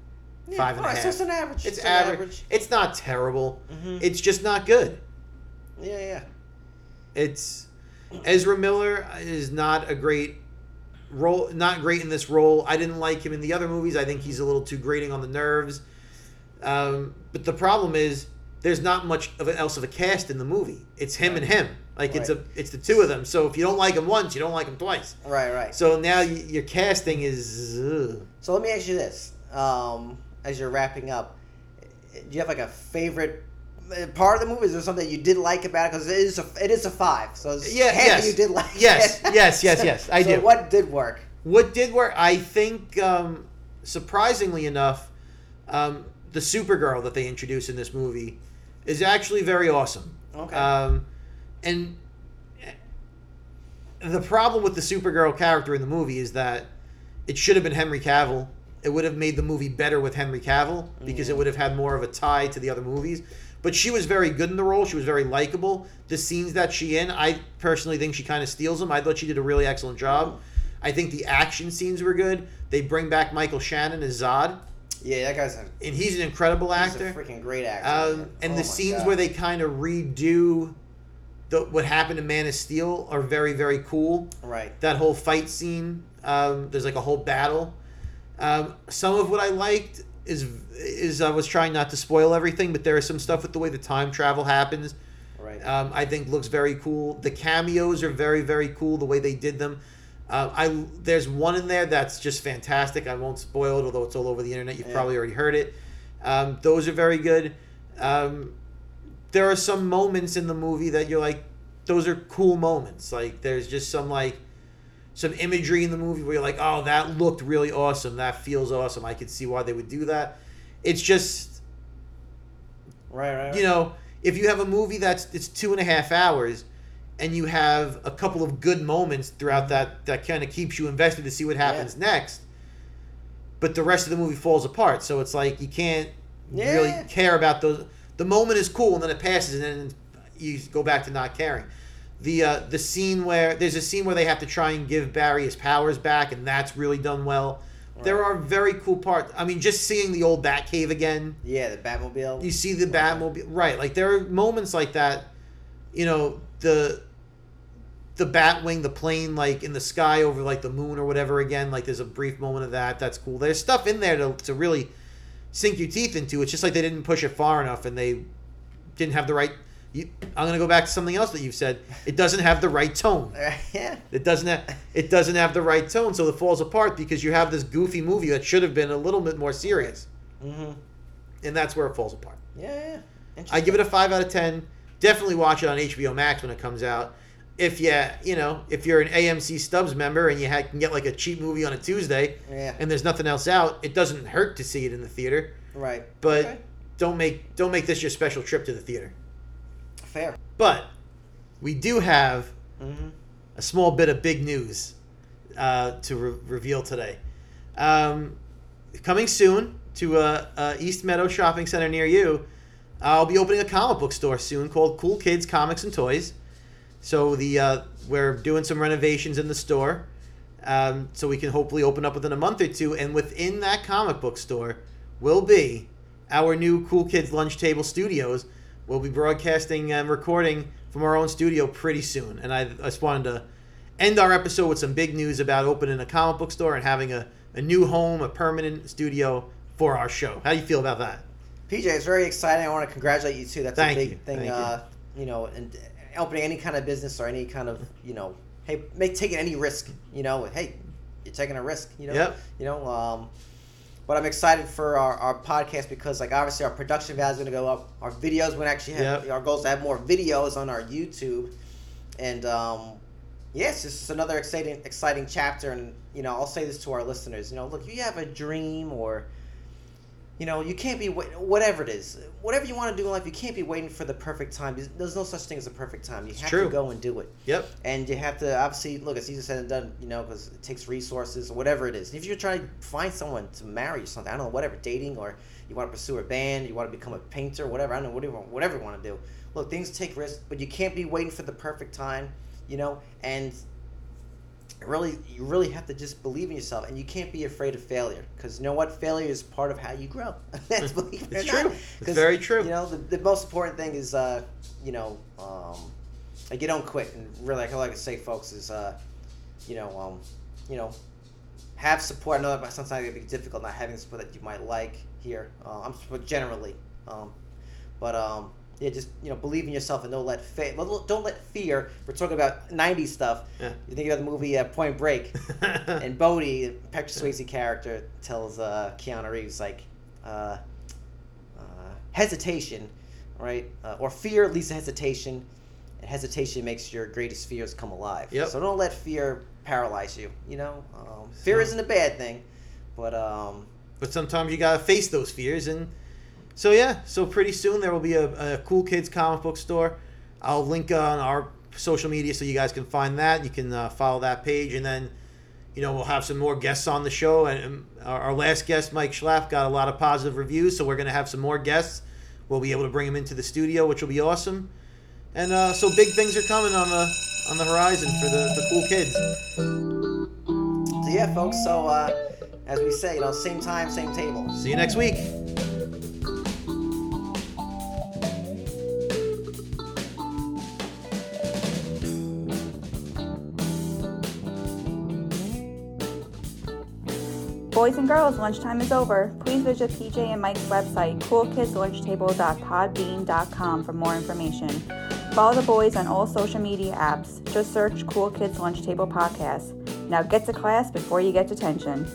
yeah. five and a half. So it's an average. It's an average. It's not terrible. Mhm. It's just not good. Yeah, yeah. It's Ezra Miller is not a great role. Not great in this role. I didn't like him in the other movies. I think he's a little too grating on the nerves. Um, but the problem is there's not much of a, else of a cast in the movie. It's him and him. Like it's a it's the two of them. So if you don't like him once, you don't like him twice. Right, right. So now y your casting is. ugh. So let me ask you this: um, as you're wrapping up, do you have like a favorite uh, part of the movie? Is there something you did like about it? Because it is a it is a five. So it's Yeah, yes. you did like. Yes, it. yes, [laughs] yes, yes, I so do. What did work? What did work? I think, um, surprisingly enough, um, the Supergirl that they introduce in this movie is actually very awesome. Okay. Um, and the problem with the Supergirl character in the movie is that it should have been Henry Cavill. It would have made the movie better with Henry Cavill because it would have had more of a tie to the other movies. But she was very good in the role. She was very likable. The scenes that she in, I personally think she kind of steals them. I thought she did a really excellent job. I think the action scenes were good. They bring back Michael Shannon as Zod. Yeah, that guy's a, and he's an incredible actor. he's a freaking great actor. Um, and Oh the scenes God. where they kind of redo the what happened to Man of Steel are very very cool. right, That whole fight scene, um, there's like a whole battle. Um, some of what I liked is is I was trying not to spoil everything, but there is some stuff with the way the time travel happens. right, Um, I think looks very cool. The cameos are very very cool. The way they did them. Uh, I there's one in there that's just fantastic. I won't spoil it, although it's all over the internet. You've Yeah. probably already heard it. Um, those are very good. Um, there are some moments in the movie that you're like, those are cool moments. Like there's just some like some imagery in the movie where you're like, oh, that looked really awesome. That feels awesome. I could see why they would do that. It's just right, right, right. you know, if you have a movie that's it's two and a half hours, and you have a couple of good moments throughout mm-hmm. that that kind of keeps you invested to see what happens next, but the rest of the movie falls apart. So it's like you can't Yeah. really care about those. The moment is cool, and then it passes, and then you go back to not caring. The uh, the scene where there's a scene where they have to try and give Barry his powers back, and that's really done well. There are very cool parts. I mean, just seeing the old Batcave again, yeah, the Batmobile. you see the Batmobile, right? Like there are moments like that. You know the the Batwing, the plane, like in the sky over like the moon or whatever. Again, like there's a brief moment of that. That's cool. There's stuff in there to to really sink your teeth into. It's just like they didn't push it far enough, and they didn't have the right. You, I'm gonna go back to something else that you've said. It doesn't have the right tone. [laughs] yeah, It doesn't have it doesn't have the right tone, so it falls apart because you have this goofy movie that should have been a little bit more serious, mm-hmm. and that's where it falls apart. yeah, yeah. I give it a five out of ten. Definitely watch it on HBO Max when it comes out. If you you know if you're an AMC Stubs member and you ha- can get like a cheap movie on a Tuesday Yeah. and there's nothing else out, it doesn't hurt to see it in the theater. right, But Okay. don't make don't make this your special trip to the theater. Fair. But we do have Mm-hmm. a small bit of big news uh, to re- reveal today. Um, coming soon to uh, uh, East Meadow Shopping Center near you, I'll be opening a comic book store soon called Cool Kids Comics and Toys. So the uh, we're doing some renovations in the store, um, so we can hopefully open up within a month or two. And within that comic book store will be our new Cool Kids Lunch Table Studios. We'll be broadcasting and recording from our own studio pretty soon. And I, I just wanted to end our episode with some big news about opening a comic book store and having a, a new home, a permanent studio for our show. How do you feel about that? PJ, it's very exciting. I want to congratulate you too. That's Thank a big you. thing. Thank you. uh, you know, and opening any kind of business or any kind of you know, hey, make taking any risk. You know, hey, you're taking a risk. You know, Yep. you know. Um, but I'm excited for our, our podcast because like obviously our production value is going to go up. Our videos to actually have Yep. our goals to have more videos on our YouTube, and um, yes, this is another exciting exciting chapter. And you know, I'll say this to our listeners. You know, look, if you have a dream or you know, you can't be wait- whatever it is, whatever you want to do in life. You can't be waiting for the perfect time. There's- no such thing as a perfect time. You have true. to go and do it, Yep. and you have to obviously look. It's easier said than done, you know, because it takes resources or whatever it is. If you're trying to find someone to marry or something, I don't know, whatever, dating or you want to pursue a band, you want to become a painter, whatever. I don't know, whatever, whatever you want to do. Look, things take risks, but you can't be waiting for the perfect time, you know, and really you really have to just believe in yourself and you can't be afraid of failure because you know what failure is part of how you grow [laughs] that's believe it It's not. true. It's very true. you know the, the most important thing is uh you know um like you don't quit and really like I like to say folks is uh you know um you know have support I know that sometimes it can be difficult not having support that you might like here uh, I'm but generally um but um yeah, just you know, believe in yourself and don't let fa- don't let fear. We're talking about '90s stuff. Yeah. You think about the movie uh, Point Break, [laughs] and Bodhi, Patrick Swayze character, tells uh, Keanu Reeves like, uh, uh, hesitation, right, uh, or fear leads to hesitation, and hesitation makes your greatest fears come alive. Yep. So don't let fear paralyze you. You know, um, fear So- isn't a bad thing, but um, but sometimes you gotta face those fears and so yeah so pretty soon there will be a, a cool kids comic book store. I'll link on our social media so you guys can find that. You can uh, follow that page. And then you know we'll have some more guests on the show. And um, our, our last guest mike Schlaff, got a lot of positive reviews. So we're going to have some more guests. We'll be able to bring them into the studio which will be awesome. And uh, so big things are coming on the on the horizon for the, the cool kids. So yeah, folks. So uh, as we say, you know, same time, same table. See you next week. Boys and girls, lunchtime is over. Please visit PJ and Mike's website, coolkidslunchtable.podbean.com for more information. Follow the boys on all social media apps. Just search Cool Kids Lunch Table Podcast. Now get to class before you get detention.